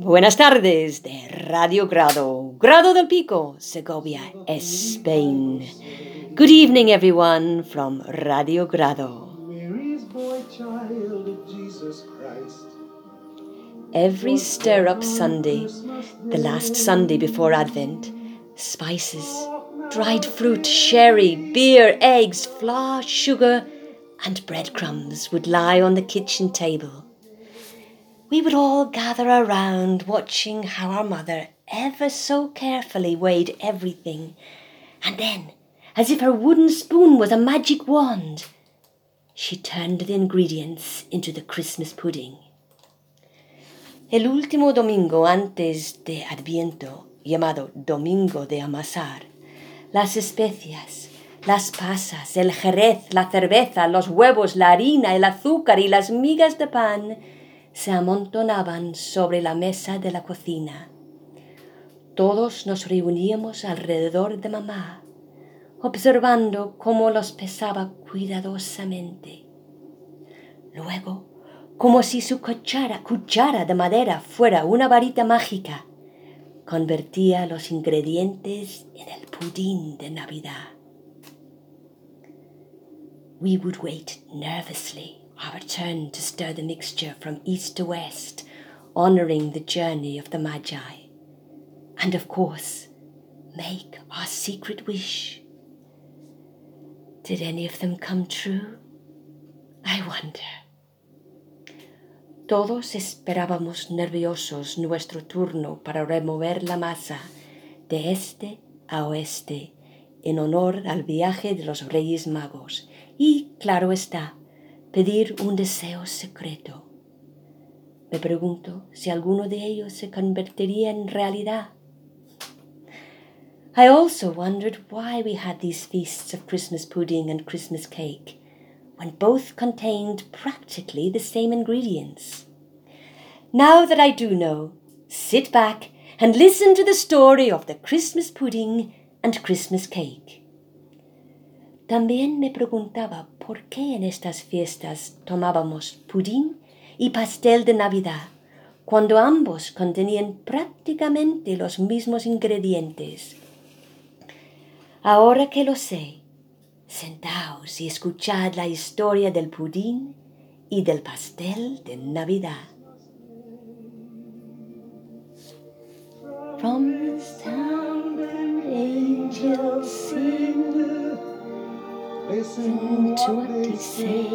Buenas tardes de Radio Grado, Grado del Pico, Segovia, Spain. Good evening, everyone, from Radio Grado. Every stir up Sunday, the last Sunday before Advent, spices, dried fruit, sherry, beer, eggs, flour, sugar, and breadcrumbs would lie on the kitchen table. We would all gather around watching how our mother ever so carefully weighed everything, and then, as if her wooden spoon was a magic wand, she turned the ingredients into the Christmas pudding. El último domingo antes de Adviento, llamado Domingo de Amasar, las especias, las pasas, el jerez, la cerveza, los huevos, la harina, el azúcar y las migas de pan se amontonaban sobre la mesa de la cocina. Todos nos reuníamos alrededor de mamá, observando cómo los pesaba cuidadosamente. Luego, como si su cuchara, cuchara de madera fuera una varita mágica, convertía los ingredientes en el pudín de Navidad. We would wait nervously our turn to stir the mixture from east to west, honoring the journey of the Magi. And of course, make our secret wish. Did any of them come true? I wonder. Todos esperábamos nerviosos nuestro turno para remover la masa de este a oeste en honor al viaje de los Reyes Magos y, claro está, pedir un deseo secreto. Me pregunto si alguno de ellos se convertiría en realidad. I also wondered why we had these feasts of Christmas pudding and Christmas cake when both contained practically the same ingredients. Now that I do know, sit back and listen to the story of the Christmas pudding and Christmas cake. También me preguntaba por qué en estas fiestas tomábamos pudín y pastel de Navidad, cuando ambos contenían prácticamente los mismos ingredientes. Ahora que lo sé, sentaos y escuchad la historia del pudín y del pastel de Navidad. From the sound angels sing, Listen to what they say.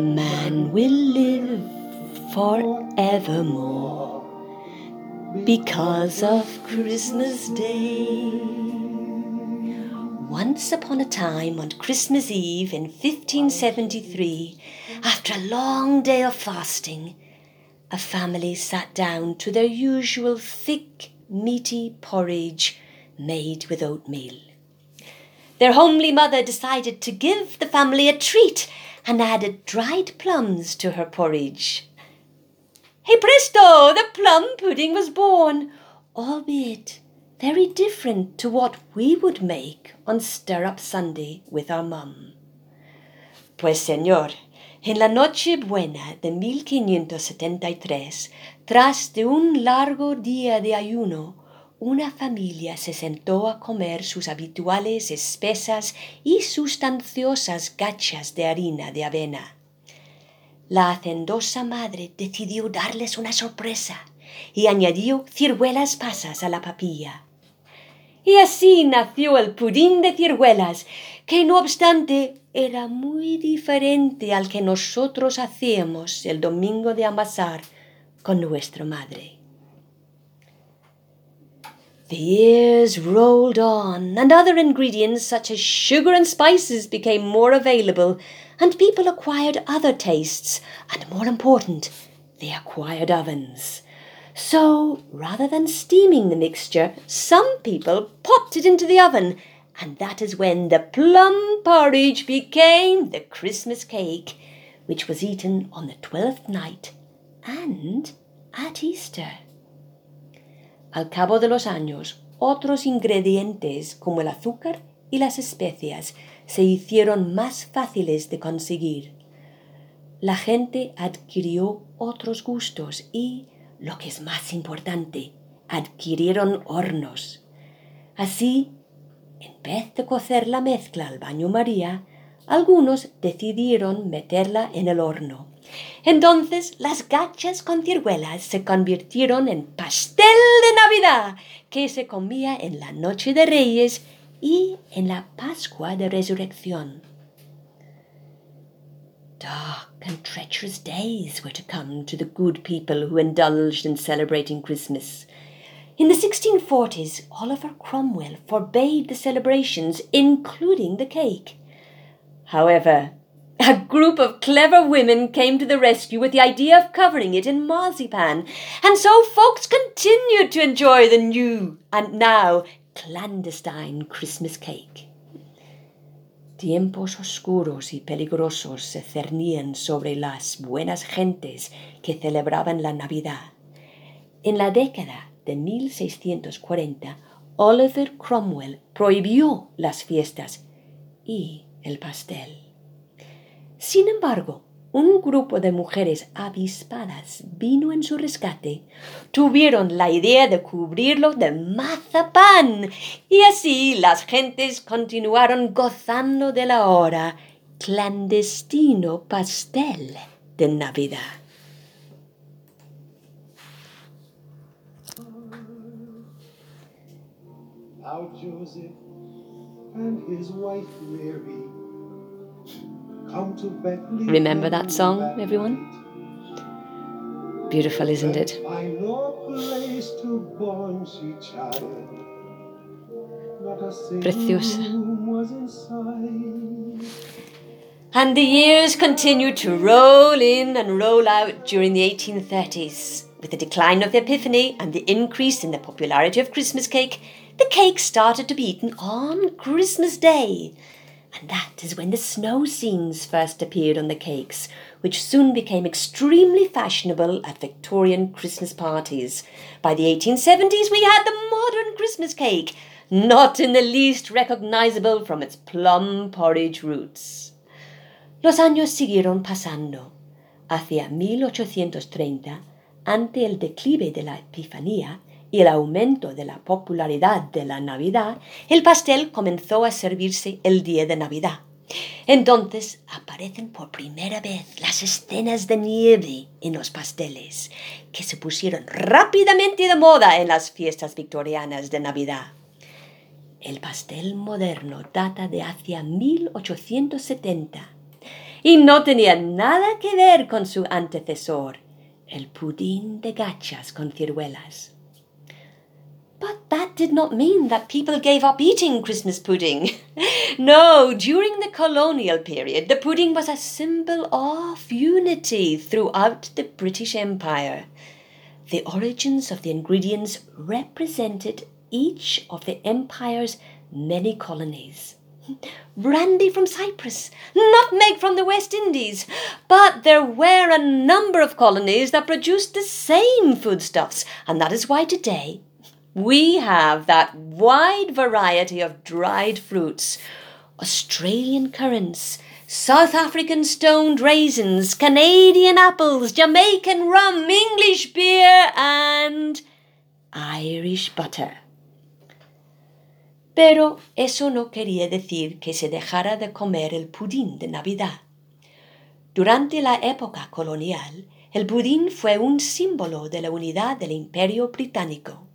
Man will live forevermore because of Christmas Day. Once upon a time, on Christmas Eve in 1573, after a long day of fasting, a family sat down to their usual thick, meaty porridge made with oatmeal. Their homely mother decided to give the family a treat and added dried plums to her porridge. Hey presto! The plum pudding was born, albeit very different to what we would make on Stir Up Sunday with our mum. Pues señor, en la noche buena de 1573, tras de un largo día de ayuno, una familia se sentó a comer sus habituales espesas y sustanciosas gachas de harina de avena. La hacendosa madre decidió darles una sorpresa y añadió ciruelas pasas a la papilla. Y así nació el pudín de ciruelas, que no obstante era muy diferente al que nosotros hacíamos el domingo de amasar con nuestra madre. The years rolled on, and other ingredients such as sugar and spices became more available, and people acquired other tastes, and more important, they acquired ovens. So, rather than steaming the mixture, some people popped it into the oven, and that is when the plum porridge became the Christmas cake, which was eaten on the twelfth night and at Easter. Al cabo de los años, otros ingredientes como el azúcar y las especias se hicieron más fáciles de conseguir. la gente adquirió otros gustos y, lo que es más importante, adquirieron hornos. Así, en vez de cocer la mezcla al baño María, algunos decidieron meterla en el horno. Entonces las gachas con ciruelas se convirtieron en pastel de Navidad que se comía en la noche de Reyes y en la Pascua de Resurrección. Dark and treacherous days were to come to the good people who indulged in celebrating Christmas. In the 1640s, Oliver Cromwell forbade the celebrations, including the cake. However, a group of clever women came to the rescue with the idea of covering it in marzipan, and so folks continued to enjoy the new and now clandestine Christmas cake. Tiempos oscuros y peligrosos se cernían sobre las buenas gentes que celebraban la Navidad. En la década de 1640, Oliver Cromwell prohibió las fiestas y el pastel. Sin embargo, un grupo de mujeres avispadas vino en su rescate. Tuvieron la idea de cubrirlo de mazapán y así las gentes continuaron gozando de la hora clandestino pastel de Navidad. Joseph and his wife Mary. Remember that song, everyone? Beautiful, isn't it? Find no place to born she child. Not Preciosa. room was inside. And the years continued to roll in and roll out during the 1830s. With the decline of the Epiphany and the increase in the popularity of Christmas cake, the cake started to be eaten on Christmas Day. And that is when the snow scenes first appeared on the cakes, which soon became extremely fashionable at Victorian Christmas parties. By the 1870s, we had the modern Christmas cake, not in the least recognizable from its plum porridge roots. Los años siguieron pasando. Hacia 1830, ante el declive de la Epifanía y el aumento de la popularidad de la Navidad, el pastel comenzó a servirse el día de Navidad. Entonces aparecen por primera vez las escenas de nieve en los pasteles, que se pusieron rápidamente de moda en las fiestas victorianas de Navidad. El pastel moderno data de hacia 1870 y no tenía nada que ver con su antecesor, el pudín de gachas con ciruelas. But that did not mean that people gave up eating Christmas pudding. no, during the colonial period, the pudding was a symbol of unity throughout the British Empire. The origins of the ingredients represented each of the empire's many colonies. Brandy from Cyprus, nutmeg from the West Indies. But there were a number of colonies that produced the same foodstuffs, and that is why today we have that wide variety of dried fruits Australian currants, South African stoned raisins, Canadian apples, Jamaican rum, English beer, and Irish butter. Pero eso no quería decir que se dejara de comer el pudín de Navidad. Durante la época colonial, el pudín fue un símbolo de la unidad del imperio británico.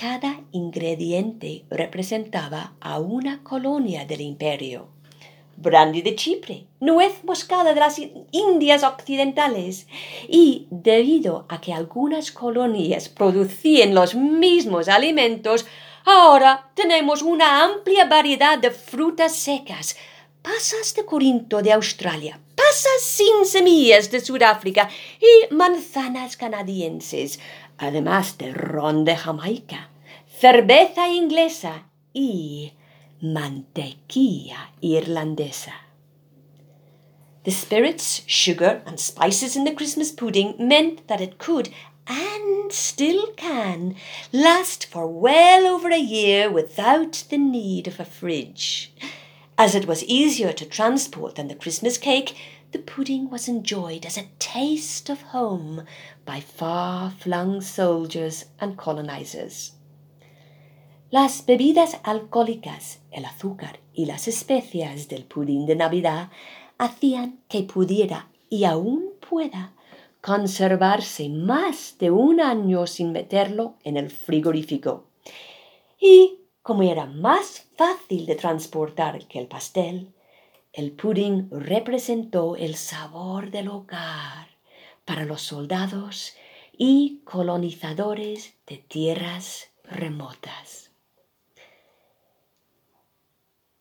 Cada ingrediente representaba a una colonia del imperio. Brandy de Chipre, nuez moscada de las Indias Occidentales. Y debido a que algunas colonias producían los mismos alimentos, ahora tenemos una amplia variedad de frutas secas, pasas de Corinto de Australia, pasas sin semillas de Sudáfrica y manzanas canadienses, además de ron de Jamaica, cerveza inglesa y mantequilla irlandesa. The spirits, sugar, and spices in the Christmas pudding meant that it could, and still can, last for well over a year without the need of a fridge. As it was easier to transport than the Christmas cake, the pudding was enjoyed as a taste of home by far flung soldiers and colonizers. Las bebidas alcohólicas, el azúcar y las especias del pudín de Navidad hacían que pudiera y aún pueda conservarse más de un año sin meterlo en el frigorífico. Y como era más fácil de transportar que el pastel, el pudding representó el sabor del hogar para los soldados y colonizadores de tierras remotas.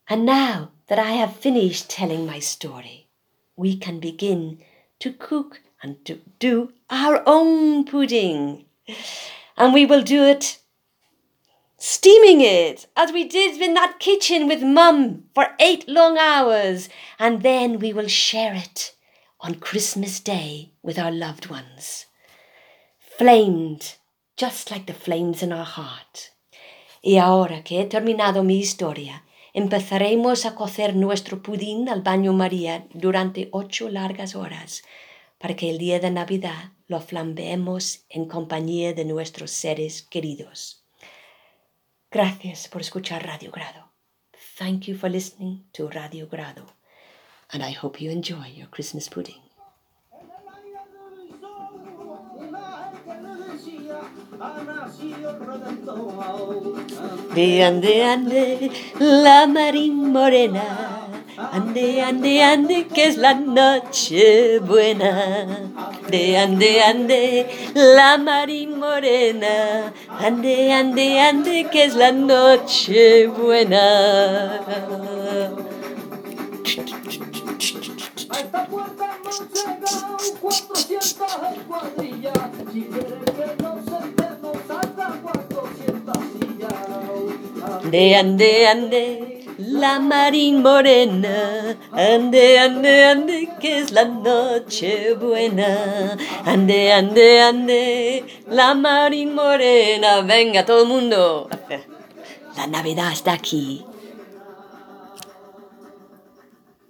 And now that I have finished telling my story, we can begin to cook and to do our own pudding. And we will do it steaming it as we did in that kitchen with Mum for eight long hours, and then we will share it on Christmas Day with our loved ones. Flamed, just like the flames in our heart. Y ahora que he terminado mi historia, empezaremos a cocer nuestro pudín al baño María durante ocho largas horas, para que el día de Navidad lo flambeemos en compañía de nuestros seres queridos. Gracias por escuchar Radio Grado. Thank you for listening to Radio Grado. And I hope you enjoy your Christmas pudding. De ande, ande, la marín morena. Ande, ande, ande, que es la noche buena. De ande, ande, la marín morena. Ande, ande, ande, que es la noche buena. A esta puerta no llegan 400 cuadrillas. Si quieren que sillas. De ande, ande, la marín morena. Ande, ande, ande, que es la noche buena. Ande, ande, ande, la marín morena. Venga, todo el mundo. La Navidad está aquí.